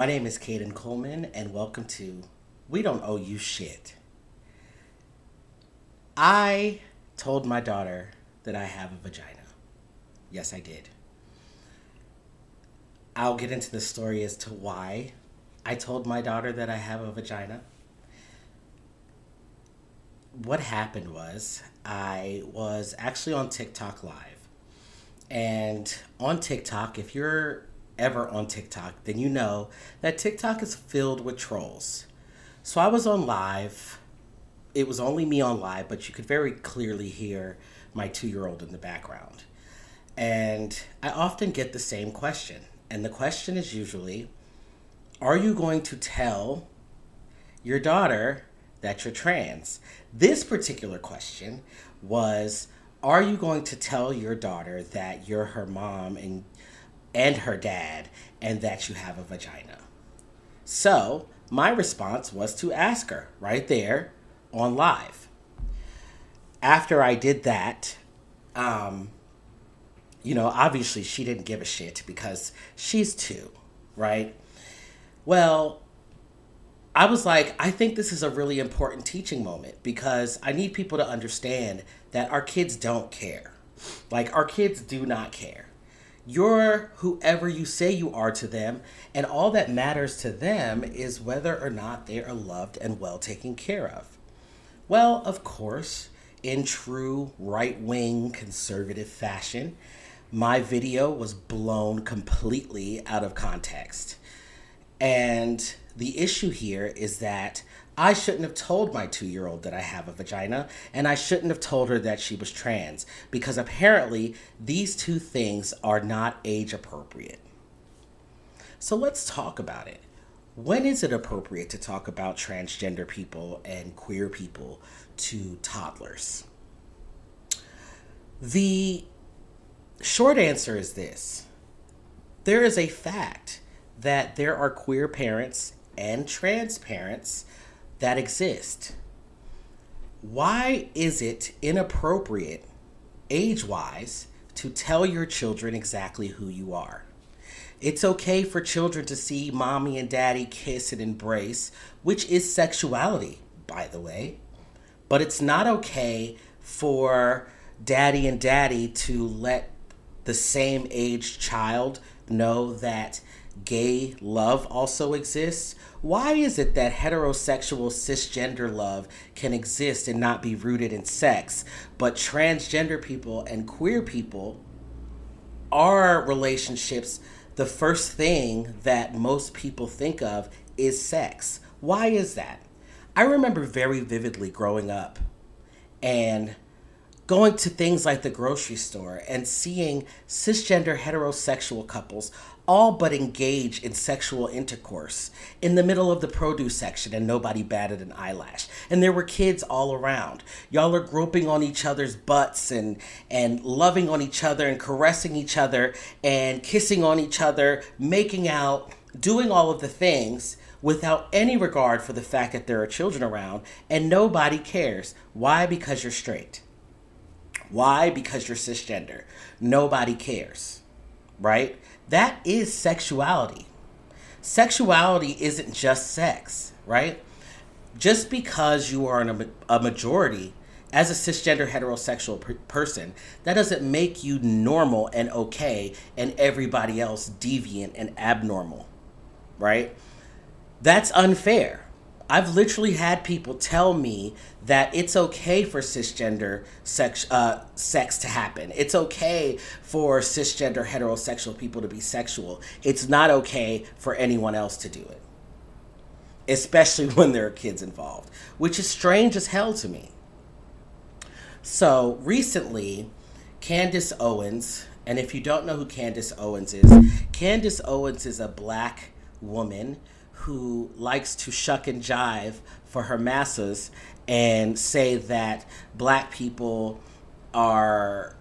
My name is Kayden Coleman, and welcome to We Don't Owe You Shit. I told my daughter that I have a vagina. Yes, I did. I'll get into the story as to why I told my daughter that I have a vagina. What happened was, I was actually on TikTok Live. And on TikTok, if you're ever on TikTok, then you know that TikTok is filled with trolls. So I was on live. It was only me on live, but you could very clearly hear my two year old in the background. And I often get the same question. And the question is usually Are you going to tell your daughter that you're trans? This particular question was Are you going to tell your daughter that you're her mom and and her dad and that you have a vagina. So, my response was to ask her right there on live. After I did that, um, you know, obviously she didn't give a shit because she's two, right? Well, I was like, I think this is a really important teaching moment because I need people to understand that our kids don't care. Like, our kids do not care. You're whoever you say you are to them, and all that matters to them is whether or not they are loved and well taken care of. Well, of course, in true right wing conservative fashion, my video was blown completely out of context. And the issue here is that I shouldn't have told my two year old that I have a vagina, and I shouldn't have told her that she was trans, because apparently these two things are not age appropriate. So let's talk about it. When is it appropriate to talk about transgender people and queer people to toddlers? The short answer is this there is a fact that there are queer parents and trans parents that exist. Why is it inappropriate, age wise, to tell your children exactly who you are? It's okay for children to see mommy and daddy kiss and embrace, which is sexuality, by the way. But it's not okay for daddy and daddy to let the same age child know that gay love also exists why is it that heterosexual cisgender love can exist and not be rooted in sex, but transgender people and queer people are relationships? The first thing that most people think of is sex. Why is that? I remember very vividly growing up and going to things like the grocery store and seeing cisgender heterosexual couples all but engage in sexual intercourse in the middle of the produce section and nobody batted an eyelash and there were kids all around y'all are groping on each other's butts and and loving on each other and caressing each other and kissing on each other making out doing all of the things without any regard for the fact that there are children around and nobody cares why because you're straight why? Because you're cisgender. Nobody cares, right? That is sexuality. Sexuality isn't just sex, right? Just because you are a, a majority as a cisgender heterosexual per- person, that doesn't make you normal and okay and everybody else deviant and abnormal, right? That's unfair. I've literally had people tell me that it's okay for cisgender sex uh, sex to happen. It's okay for cisgender heterosexual people to be sexual. It's not okay for anyone else to do it, especially when there are kids involved, which is strange as hell to me. So recently, Candace Owens, and if you don't know who Candace Owens is, Candace Owens is a black woman who likes to shuck and jive for her masses and say that black people are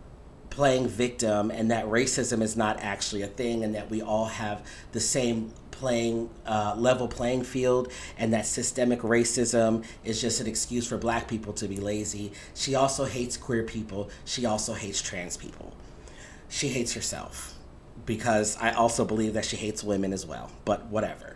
playing victim and that racism is not actually a thing and that we all have the same playing uh, level playing field and that systemic racism is just an excuse for black people to be lazy. She also hates queer people. She also hates trans people. She hates herself because i also believe that she hates women as well but whatever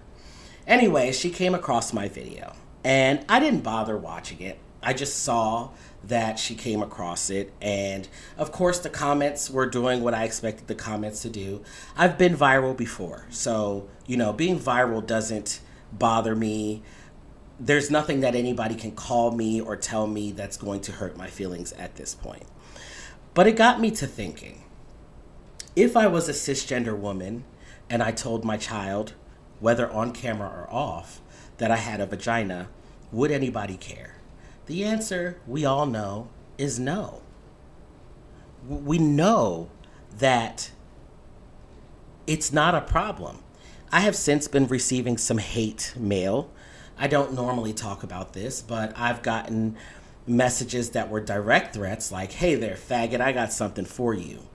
Anyway, she came across my video and I didn't bother watching it. I just saw that she came across it. And of course, the comments were doing what I expected the comments to do. I've been viral before. So, you know, being viral doesn't bother me. There's nothing that anybody can call me or tell me that's going to hurt my feelings at this point. But it got me to thinking if I was a cisgender woman and I told my child, whether on camera or off, that I had a vagina, would anybody care? The answer, we all know, is no. We know that it's not a problem. I have since been receiving some hate mail. I don't normally talk about this, but I've gotten messages that were direct threats like, hey there, faggot, I got something for you.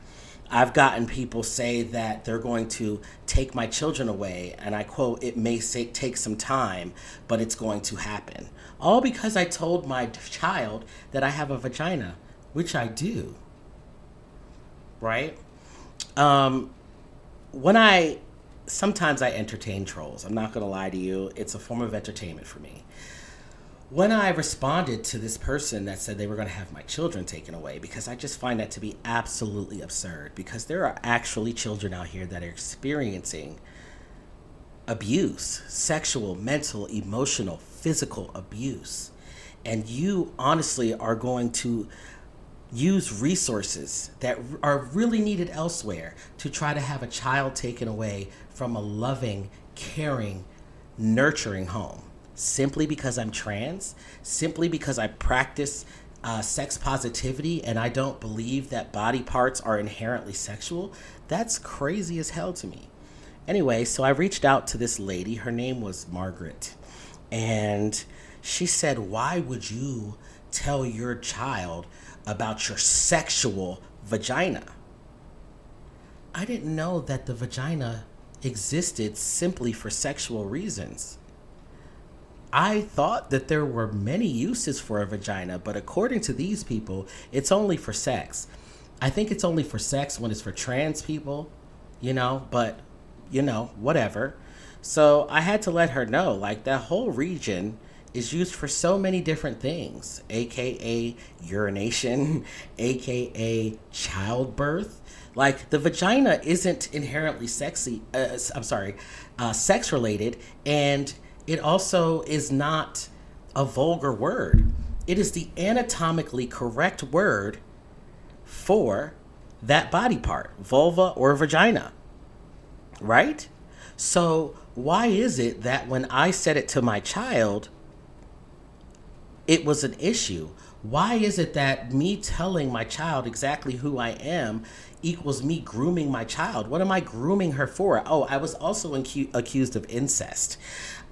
I've gotten people say that they're going to take my children away, and I quote, it may say, take some time, but it's going to happen. All because I told my child that I have a vagina, which I do. Right? Um, when I, sometimes I entertain trolls, I'm not going to lie to you, it's a form of entertainment for me when I responded to this person that said they were going to have my children taken away, because I just find that to be absolutely absurd, because there are actually children out here that are experiencing abuse sexual, mental, emotional, physical abuse. And you honestly are going to use resources that are really needed elsewhere to try to have a child taken away from a loving, caring, nurturing home simply because I'm trans, simply because I practice uh, sex positivity and I don't believe that body parts are inherently sexual, that's crazy as hell to me. Anyway, so I reached out to this lady. Her name was Margaret. And she said, Why would you tell your child about your sexual vagina? I didn't know that the vagina existed simply for sexual reasons. I thought that there were many uses for a vagina, but according to these people, it's only for sex. I think it's only for sex when it's for trans people, you know, but you know, whatever. So I had to let her know like that whole region is used for so many different things, aka urination, aka childbirth. Like the vagina isn't inherently sexy. Uh, I'm sorry, uh, sex related, and it also is not a vulgar word. It is the anatomically correct word for that body part, vulva or vagina. Right? So, why is it that when I said it to my child, it was an issue? Why is it that me telling my child exactly who I am equals me grooming my child? What am I grooming her for? Oh, I was also incu- accused of incest.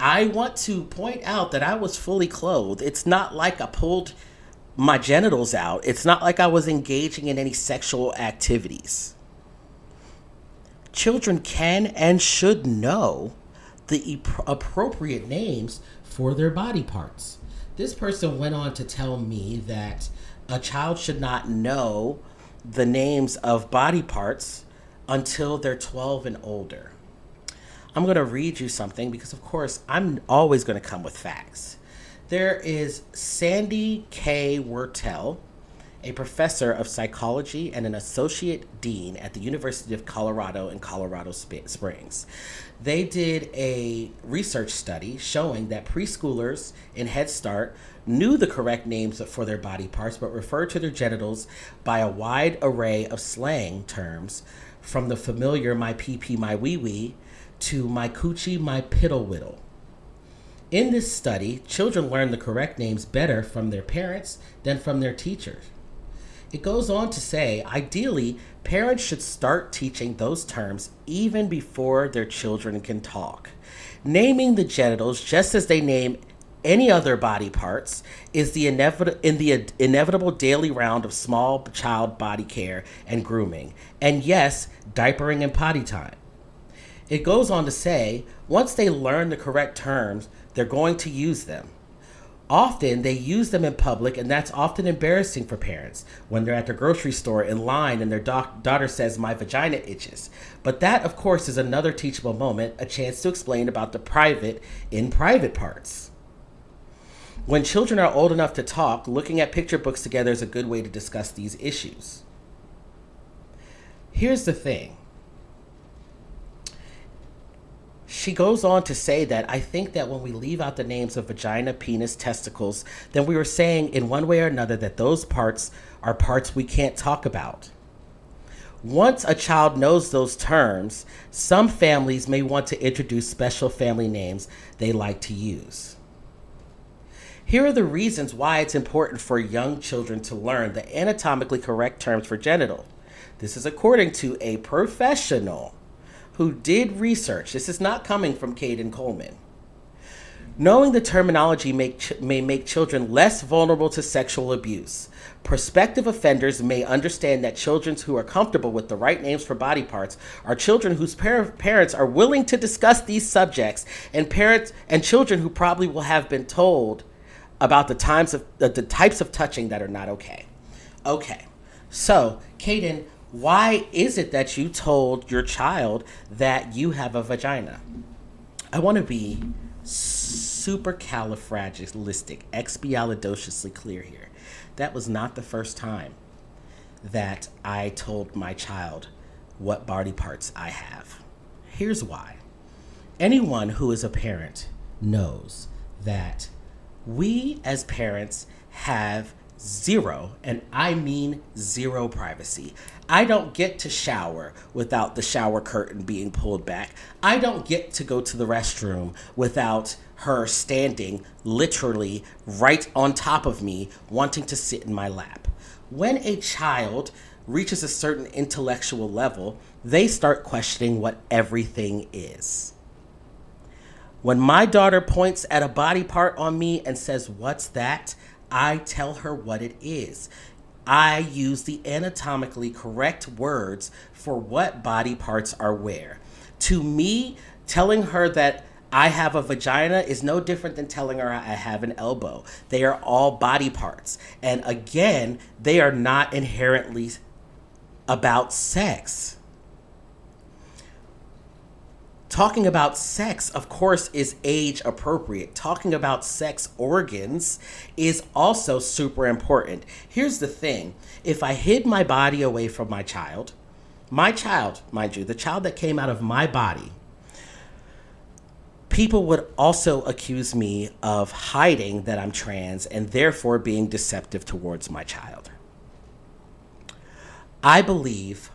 I want to point out that I was fully clothed. It's not like I pulled my genitals out, it's not like I was engaging in any sexual activities. Children can and should know the appropriate names for their body parts. This person went on to tell me that a child should not know the names of body parts until they're 12 and older. I'm going to read you something because, of course, I'm always going to come with facts. There is Sandy K. Wurtele, a professor of psychology and an associate dean at the University of Colorado in Colorado Springs. They did a research study showing that preschoolers in Head Start knew the correct names for their body parts but referred to their genitals by a wide array of slang terms from the familiar my pee pee, my wee wee to My Coochie, My Piddle Whittle. In this study, children learn the correct names better from their parents than from their teachers. It goes on to say, ideally, parents should start teaching those terms even before their children can talk. Naming the genitals just as they name any other body parts is the inevitable in the inevitable daily round of small child body care and grooming. And yes, diapering and potty time. It goes on to say once they learn the correct terms, they're going to use them. Often they use them in public, and that's often embarrassing for parents when they're at the grocery store in line and their doc- daughter says, My vagina itches. But that, of course, is another teachable moment, a chance to explain about the private in private parts. When children are old enough to talk, looking at picture books together is a good way to discuss these issues. Here's the thing she goes on to say that I think that when we leave out the names of vagina, penis, testicles, then we are saying in one way or another that those parts are parts we can't talk about. Once a child knows those terms, some families may want to introduce special family names they like to use. Here are the reasons why it's important for young children to learn the anatomically correct terms for genital. This is according to a professional who did research. This is not coming from Kayden Coleman. Knowing the terminology make, may make children less vulnerable to sexual abuse. Prospective offenders may understand that children who are comfortable with the right names for body parts are children whose par- parents are willing to discuss these subjects, and parents and children who probably will have been told about the times of uh, the types of touching that are not okay. Okay, so Kayden, why is it that you told your child that you have a vagina? I want to be supercalifragilistic, expialidociously clear here. That was not the first time that I told my child what body parts I have. Here's why. Anyone who is a parent knows that we as parents have zero, and I mean zero privacy. I don't get to shower without the shower curtain being pulled back. I don't get to go to the restroom without her standing literally right on top of me, wanting to sit in my lap. When a child reaches a certain intellectual level, they start questioning what everything is. When my daughter points at a body part on me and says, What's that? I tell her what it is. I use the anatomically correct words for what body parts are where. To me, telling her that I have a vagina is no different than telling her I have an elbow. They are all body parts. And again, they are not inherently about sex talking about sex, of course, is age appropriate. Talking about sex organs is also super important. Here's the thing if I hid my body away from my child, my child, mind you, the child that came out of my body, people would also accuse me of hiding that I'm trans and therefore being deceptive towards my child. I believe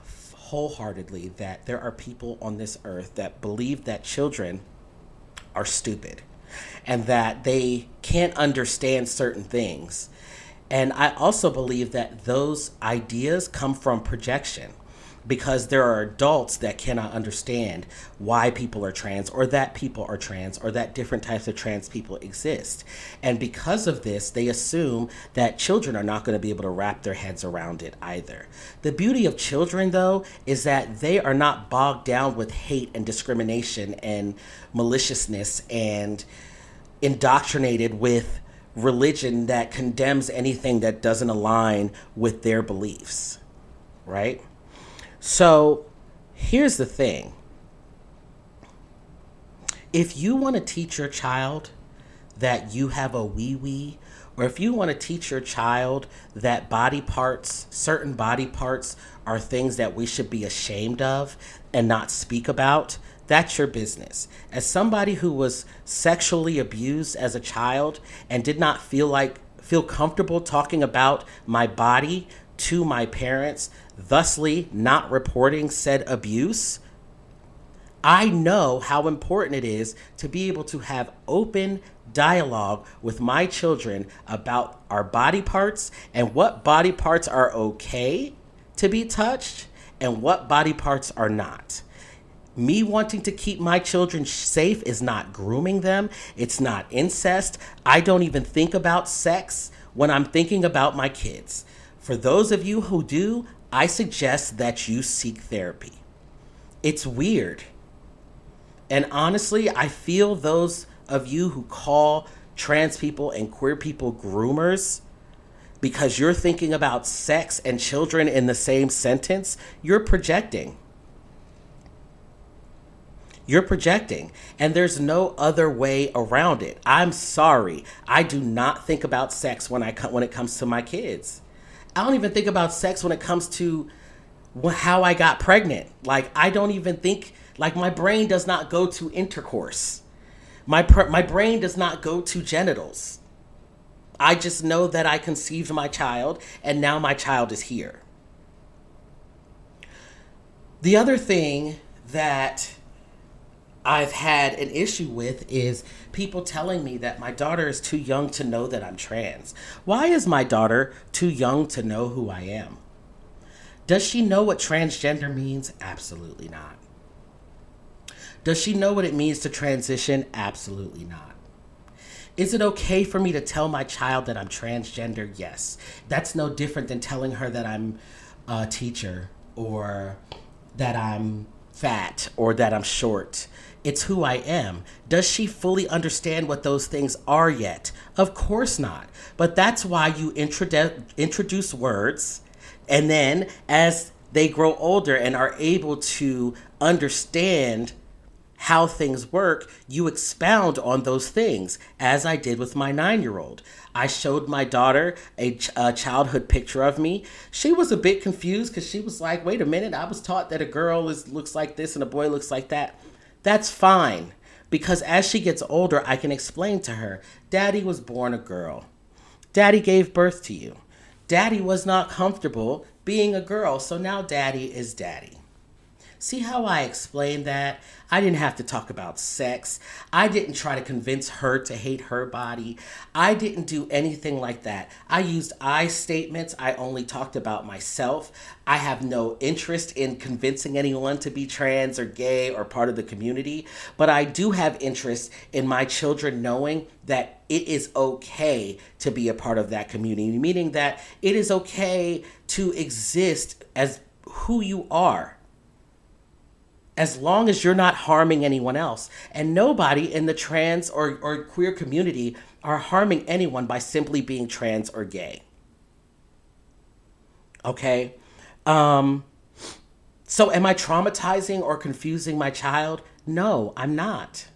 wholeheartedly that there are people on this earth that believe that children are stupid and that they can't understand certain things. And I also believe that those ideas come from projection because there are adults that cannot understand why people are trans or that people are trans or that different types of trans people exist. And because of this, they assume that children are not going to be able to wrap their heads around it either. The beauty of children, though, is that they are not bogged down with hate and discrimination and maliciousness and indoctrinated with religion that condemns anything that doesn't align with their beliefs, right? So here's the thing if you want to teach your child that you have a wee wee, or if you want to teach your child that body parts, certain body parts, are things that we should be ashamed of and not speak about, that's your business. As somebody who was sexually abused as a child and did not feel like feel comfortable talking about my body to my parents, thusly not reporting said abuse, I know how important it is to be able to have open dialogue with my children about our body parts and what body parts are okay to be touched and what body parts are not. Me wanting to keep my children safe is not grooming them, it's not incest. I don't even think about sex when I'm thinking about my kids. For those of you who do, I suggest that you seek therapy. It's weird. And honestly, I feel those of you who call trans people and queer people groomers because you're thinking about sex and children in the same sentence, you're projecting. You're projecting, and there's no other way around it. I'm sorry. I do not think about sex when I when it comes to my kids. I don't even think about sex when it comes to how I got pregnant. Like I don't even think like my brain does not go to intercourse. My my brain does not go to genitals. I just know that I conceived my child and now my child is here. The other thing that I've had an issue with is people telling me that my daughter is too young to know that I'm trans. Why is my daughter too young to know who I am? Does she know what transgender means? Absolutely not. Does she know what it means to transition? Absolutely not. Is it okay for me to tell my child that I'm transgender? Yes. That's no different than telling her that I'm a teacher or that I'm fat or that I'm short. It's who I am. Does she fully understand what those things are yet? Of course not. But that's why you introdu- introduce words, and then as they grow older and are able to understand how things work, you expound on those things, as I did with my nine year old. I showed my daughter a, a, childhood picture of me. She was a bit confused because she was like, wait a minute, I was taught that a girl is, looks like this and a boy looks like that. That's fine because as she gets older, I can explain to her Daddy was born a girl, Daddy gave birth to you. Daddy was not comfortable being a girl, so now Daddy is Daddy. See how I explained that? I didn't have to talk about sex. I didn't try to convince her to hate her body. I didn't do anything like that. I used I statements. I only talked about myself. I have no interest in convincing anyone to be trans or gay or part of the community, but I do have interest in my children knowing that it is okay to be a part of that community, meaning that it is okay to exist as who you are as long as you're not harming anyone else. And nobody in the trans or, or queer community are harming anyone by simply being trans or gay. Okay? Um, so, am I traumatizing or confusing my child? No, I'm not.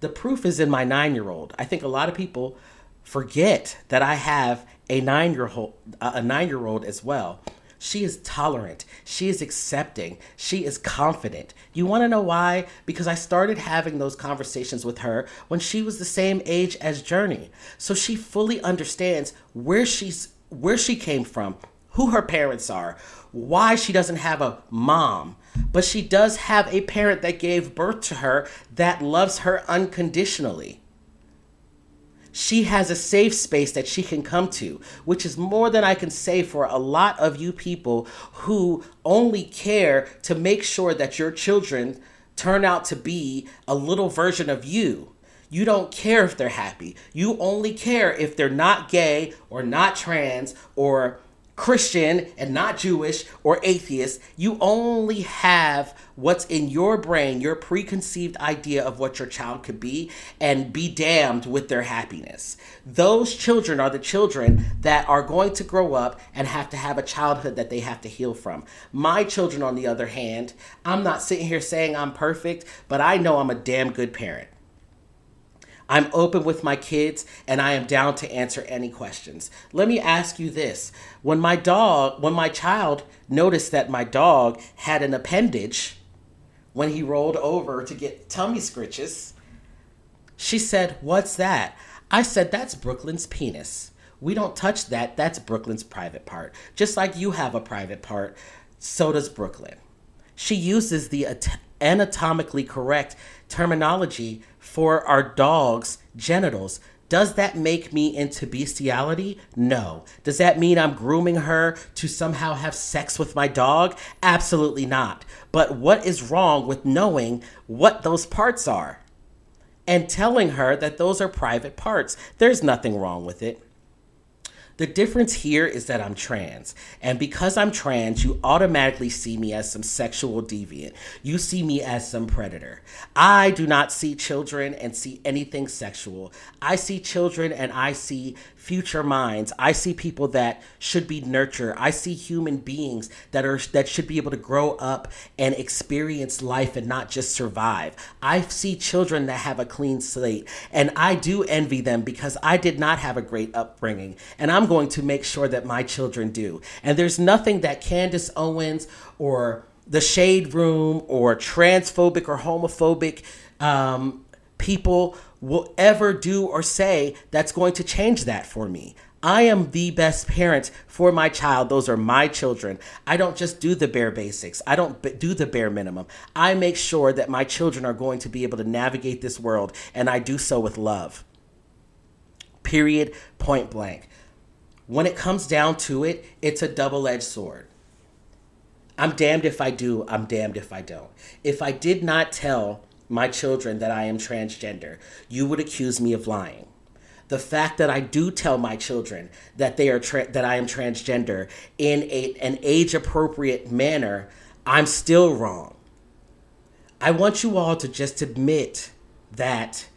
The proof is in my nine year old. I think a lot of people forget that I have a nine year old a nine year old as well. She is tolerant. She is accepting. She is confident. You want to know why? Because I started having those conversations with her when she was the same age as Journey. So she fully understands where she's where she came from, who her parents are, why she doesn't have a mom, but she does have a parent that gave birth to her that loves her unconditionally she has a safe space that she can come to, which is more than I can say for a lot of you people who only care to make sure that your children turn out to be a little version of you. You don't care if they're happy. You only care if they're not gay or not trans or Christian and not Jewish or atheist. You only have what's in your brain, your preconceived idea of what your child could be, and be damned with their happiness. Those children are the children that are going to grow up and have to have a childhood that they have to heal from. My children, on the other hand, I'm not sitting here saying I'm perfect, but I know I'm a damn good parent. I'm open with my kids and I am down to answer any questions. Let me ask you this. When my dog, when my child noticed that my dog had an appendage when he rolled over to get tummy scritches, she said, What's that? I said, That's Brooklyn's penis. We don't touch that. That's Brooklyn's private part. Just like you have a private part, so does Brooklyn. She uses the anatomically correct terminology for our dog's genitals. Does that make me into bestiality? No. Does that mean I'm grooming her to somehow have sex with my dog? Absolutely not. But what is wrong with knowing what those parts are and telling her that those are private parts? There's nothing wrong with it. The difference here is that I'm trans. And because I'm trans, you automatically see me as some sexual deviant. You see me as some predator. I do not see children and see anything sexual. I see children and I see future minds. I see people that should be nurtured. I see human beings that are that should be able to grow up and experience life and not just survive. I see children that have a clean slate and I do envy them because I did not have a great upbringing and I'm going to make sure that my children do. And there's nothing that Candace Owens or the Shade Room or transphobic or homophobic um, people will ever do or say that's going to change that for me. I am the best parent for my child. Those are my children. I don't just do the bare basics. I don't do the bare minimum. I make sure that my children are going to be able to navigate this world, and I do so with love. Period, point blank. When it comes down to it, it's a double edged sword. I'm damned if I do, I'm damned if I don't. If I did not tell my children that I am transgender, you would accuse me of lying. The fact that I do tell my children that they are tra- that I am transgender in a, an age appropriate manner, I'm still wrong. I want you all to just admit that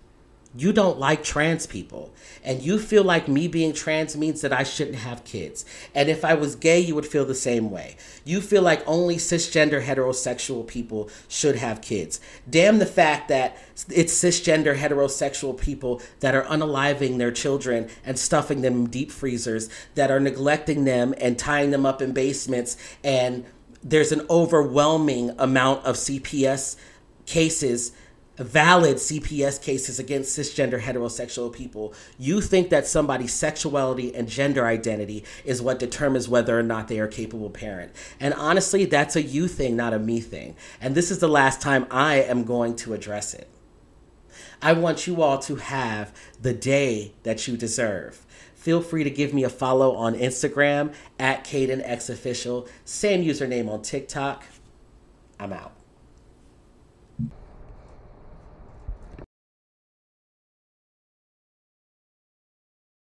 you don't like trans people and you feel like me being trans means that I shouldn't have kids. And if I was gay, you would feel the same way. You feel like only cisgender heterosexual people should have kids. Damn the fact that it's cisgender heterosexual people that are unaliving their children and stuffing them in deep freezers, that are neglecting them and tying them up in basements. And there's an overwhelming amount of CPS cases valid CPS cases against cisgender heterosexual people, you think that somebody's sexuality and gender identity is what determines whether or not they are capable parent. And honestly, that's a you thing, not a me thing. And this is the last time I am going to address it. I want you all to have the day that you deserve. Feel free to give me a follow on Instagram at KaydenXOfficial. Same username on TikTok. I'm out.